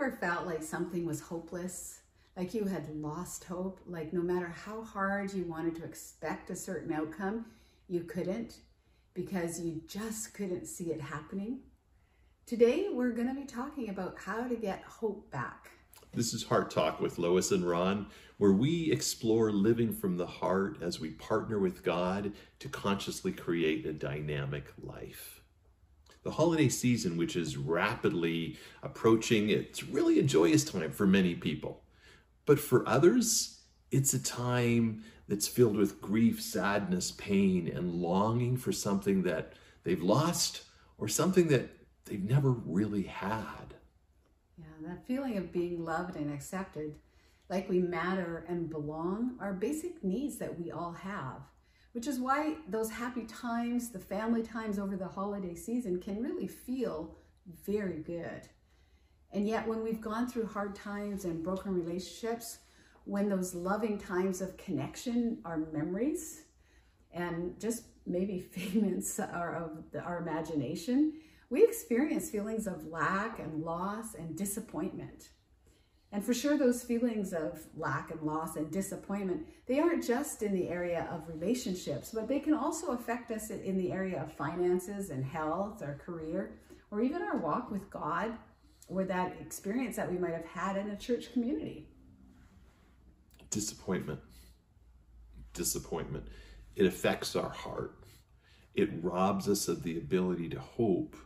ever felt like something was hopeless? Like you had lost hope? Like no matter how hard you wanted to expect a certain outcome, you couldn't because you just couldn't see it happening? Today, we're going to be talking about how to get hope back. This is Heart Talk with Lois and Ron, where we explore living from the heart as we partner with God to consciously create a dynamic life the holiday season, which is rapidly approaching, it's really a joyous time for many people. But for others, it's a time that's filled with grief, sadness, pain, and longing for something that they've lost or something that they've never really had. Yeah, that feeling of being loved and accepted, like we matter and belong, are basic needs that we all have which is why those happy times, the family times over the holiday season can really feel very good. And yet when we've gone through hard times and broken relationships, when those loving times of connection are memories and just maybe figments are of our imagination, we experience feelings of lack and loss and disappointment. And for sure, those feelings of lack and loss and disappointment, they aren't just in the area of relationships, but they can also affect us in the area of finances and health, our career, or even our walk with God, or that experience that we might have had in a church community. Disappointment. Disappointment. It affects our heart. It robs us of the ability to hope,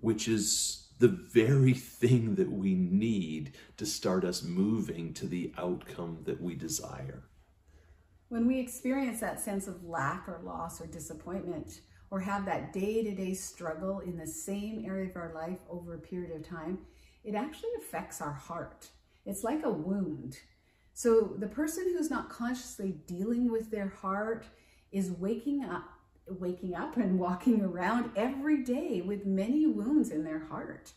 which is the very thing that we need to start us moving to the outcome that we desire. When we experience that sense of lack or loss or disappointment, or have that day to day struggle in the same area of our life over a period of time, it actually affects our heart. It's like a wound. So the person who's not consciously dealing with their heart is waking up waking up and walking around every day with many wounds in their heart.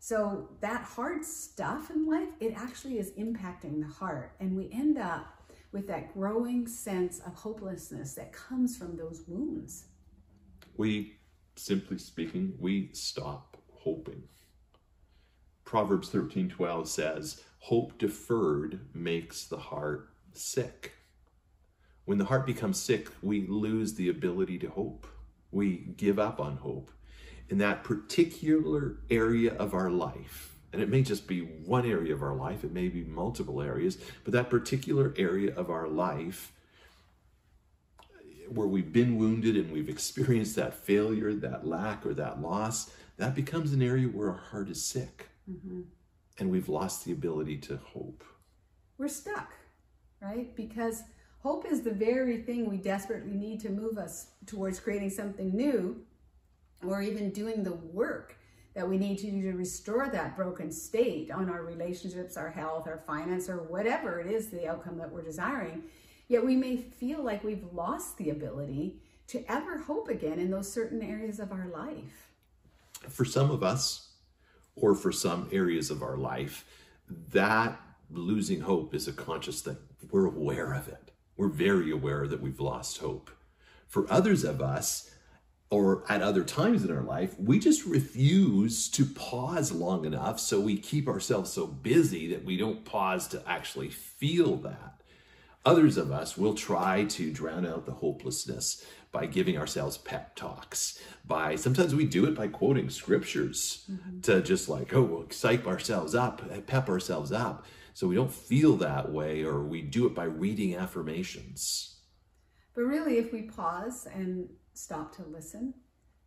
So that hard stuff in life, it actually is impacting the heart. And we end up with that growing sense of hopelessness that comes from those wounds. We, simply speaking, we stop hoping. Proverbs 13 12 says, Hope deferred makes the heart sick. When the heart becomes sick, we lose the ability to hope. We give up on hope. In that particular area of our life, and it may just be one area of our life, it may be multiple areas, but that particular area of our life where we've been wounded and we've experienced that failure, that lack, or that loss, that becomes an area where our heart is sick. Mm-hmm. And we've lost the ability to hope. We're stuck, right? Because Hope is the very thing we desperately need to move us towards creating something new or even doing the work that we need to do to restore that broken state on our relationships, our health, our finance, or whatever it is the outcome that we're desiring. Yet we may feel like we've lost the ability to ever hope again in those certain areas of our life. For some of us, or for some areas of our life, that losing hope is a conscious thing. We're aware of it we're very aware that we've lost hope. For others of us, or at other times in our life, we just refuse to pause long enough so we keep ourselves so busy that we don't pause to actually feel that. Others of us will try to drown out the hopelessness by giving ourselves pep talks. By sometimes we do it by quoting scriptures mm-hmm. to just like, oh, we'll psych ourselves up, pep ourselves up so we don't feel that way or we do it by reading affirmations. But really, if we pause and stop to listen,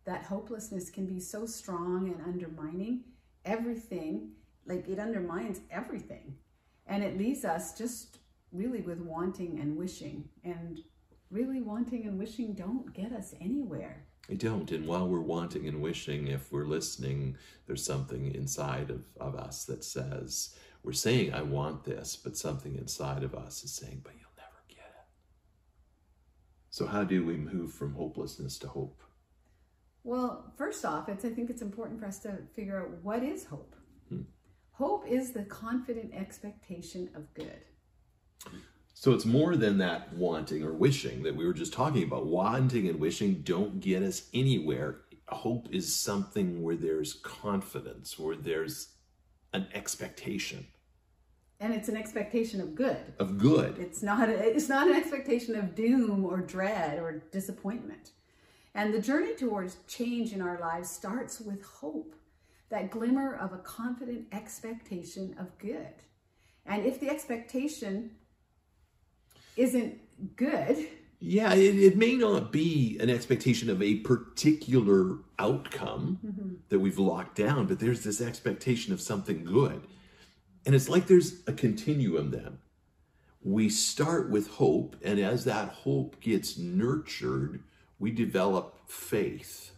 that hopelessness can be so strong and undermining everything, like it undermines everything. And it leaves us just really with wanting and wishing. And really, wanting and wishing don't get us anywhere. They don't. And while we're wanting and wishing, if we're listening, there's something inside of, of us that says, we're saying, I want this, but something inside of us is saying, but you'll never get it. So, how do we move from hopelessness to hope? Well, first off, it's, I think it's important for us to figure out what is hope. Hmm. Hope is the confident expectation of good. So it's more than that wanting or wishing that we were just talking about. Wanting and wishing don't get us anywhere. Hope is something where there's confidence, where there's an expectation And it's an expectation of good. of good. It's not it's not an expectation of doom or dread or disappointment. And the journey towards change in our lives starts with hope, that glimmer of a confident expectation of good. And if the expectation isn't good, Yeah, it, it may not be an expectation of a particular outcome mm-hmm. that we've locked down, but there's this expectation of something good. And it's like there's a continuum then. We start with hope, and as that hope gets nurtured, we develop faith,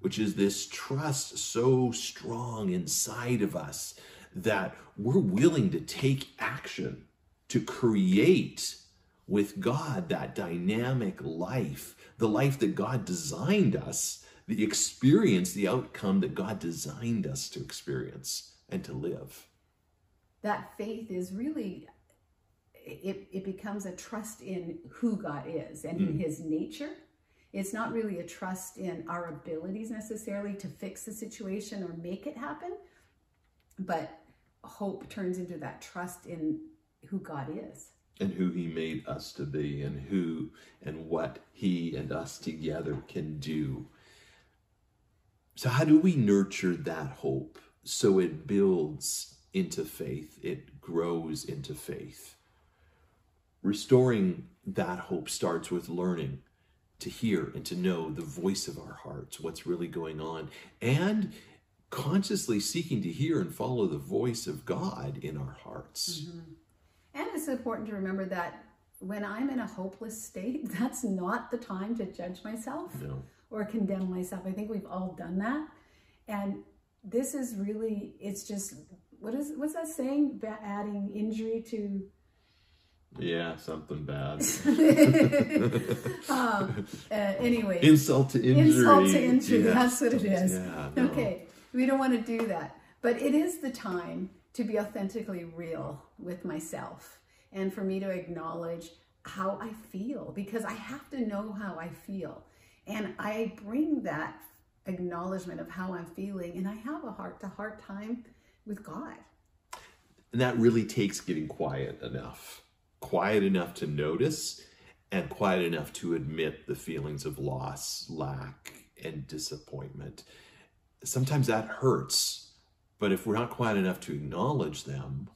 which is this trust so strong inside of us that we're willing to take action to create with God that dynamic life, the life that God designed us, the experience, the outcome that God designed us to experience and to live. that faith is really it, it becomes a trust in who God is and in his nature. It's not really a trust in our abilities necessarily to fix the situation or make it happen, but hope turns into that trust in who God is. And who he made us to be and who and what he and us together can do. So how do we nurture that hope so it builds into faith, it grows into faith? Restoring that hope starts with learning to hear and to know the voice of our hearts, what's really going on, and consciously seeking to hear and follow the voice of God in our hearts. Mm-hmm. And it's important to remember that when I'm in a hopeless state, that's not the time to judge myself No. or condemn myself. I think we've all done that. And this is really, it's just, what is, what's that saying? Ba- adding injury to, Yeah, something bad. um, uh, anyway. Insult to injury. Insult to injury, that's what it is. Yeah, no. Okay, we don't want to do that. But it is the time to be authentically real with myself and for me to acknowledge how I feel because I have to know how I feel. And I bring that acknowledgement of how I'm feeling and I have a heart to heart time with God. And that really takes getting quiet enough. Quiet enough to notice and quiet enough to admit the feelings of loss, lack, and disappointment. Sometimes that hurts, but if we're not quiet enough to acknowledge them,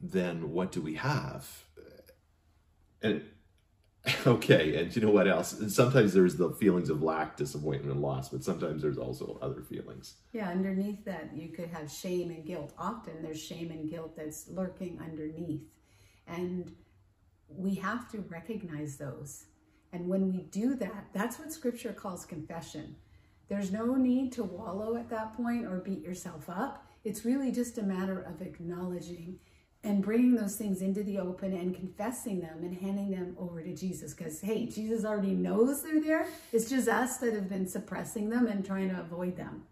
then what do we have? And okay, and you know what else? And sometimes there's the feelings of lack, disappointment, and loss, but sometimes there's also other feelings. Yeah, underneath that, you could have shame and guilt. Often there's shame and guilt that's lurking underneath. And we have to recognize those. And when we do that, that's what scripture calls confession. There's no need to wallow at that point or beat yourself up. It's really just a matter of acknowledging and bringing those things into the open and confessing them and handing them over to Jesus. Because, hey, Jesus already knows they're there. It's just us that have been suppressing them and trying to avoid them.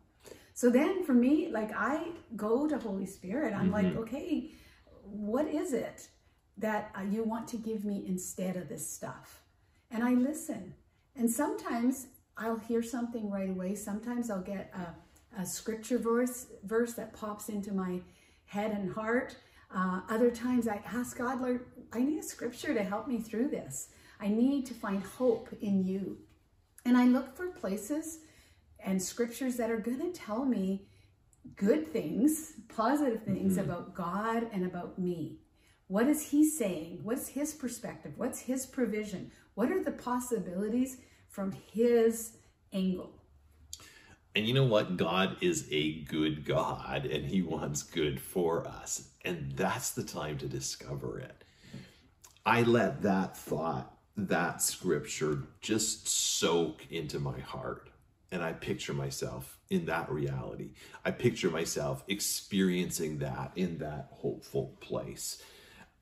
So then for me, like I go to Holy Spirit, I'm like, okay, what is it that uh, you want to give me instead of this stuff? And I listen. And sometimes I'll hear something right away. Sometimes I'll get a, a scripture verse, verse that pops into my head and heart. Uh, other times I ask God, Lord, I need a scripture to help me through this. I need to find hope in you. And I look for places and scriptures that are going to tell me good things, positive things about God and about me. What is He saying? What's His perspective? What's His provision? What are the possibilities from His angle? And you know what? God is a good God and He wants good for us. And that's the time to discover it. I let that thought, that scripture just soak into my heart. And I picture myself in that reality. I picture myself experiencing that in that hopeful place.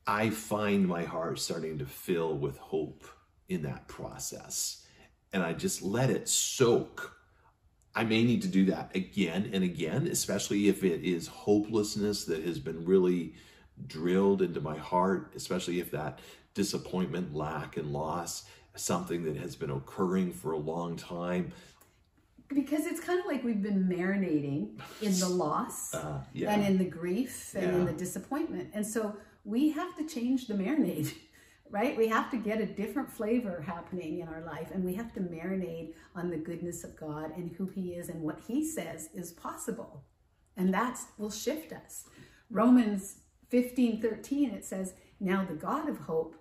I find my heart starting to fill with hope in that process. And I just let it soak I may need to do that again and again, especially if it is hopelessness that has been really drilled into my heart, especially if that disappointment, lack, and loss, something that has been occurring for a long time. Because it's kind of like we've been marinating in the loss Uh, yeah. and in the grief and in the disappointment. And so we have to change the marinade, right? We have to get a different flavor happening in our life and we have to marinate on the goodness of God and who He is and what He says is possible. And that will shift us. Romans 15 13, it says, Now the God of hope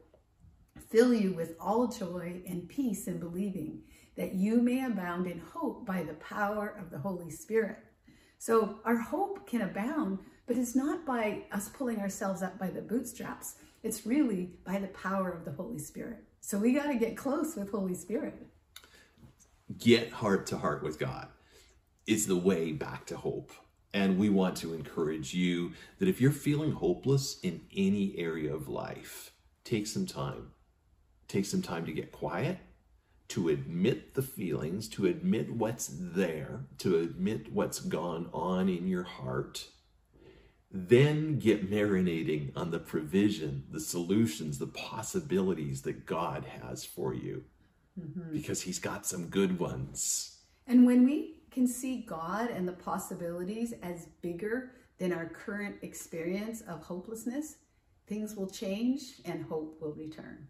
fill you with all joy and peace in believing, that you may abound in hope by the power of the Holy Spirit. So our hope can abound, but it's not by us pulling ourselves up by the bootstraps. It's really by the power of the Holy Spirit. So we got to get close with Holy Spirit. get heart to heart with God is the way back to hope. And we want to encourage you that if you're feeling hopeless in any area of life, take some time. Take some time to get quiet, to admit the feelings, to admit what's there, to admit what's gone on in your heart. Then get marinating on the provision, the solutions, the possibilities that God has for you mm-hmm. because He's got some good ones. And when we can see God and the possibilities as bigger than our current experience of hopelessness, things will change and hope will return.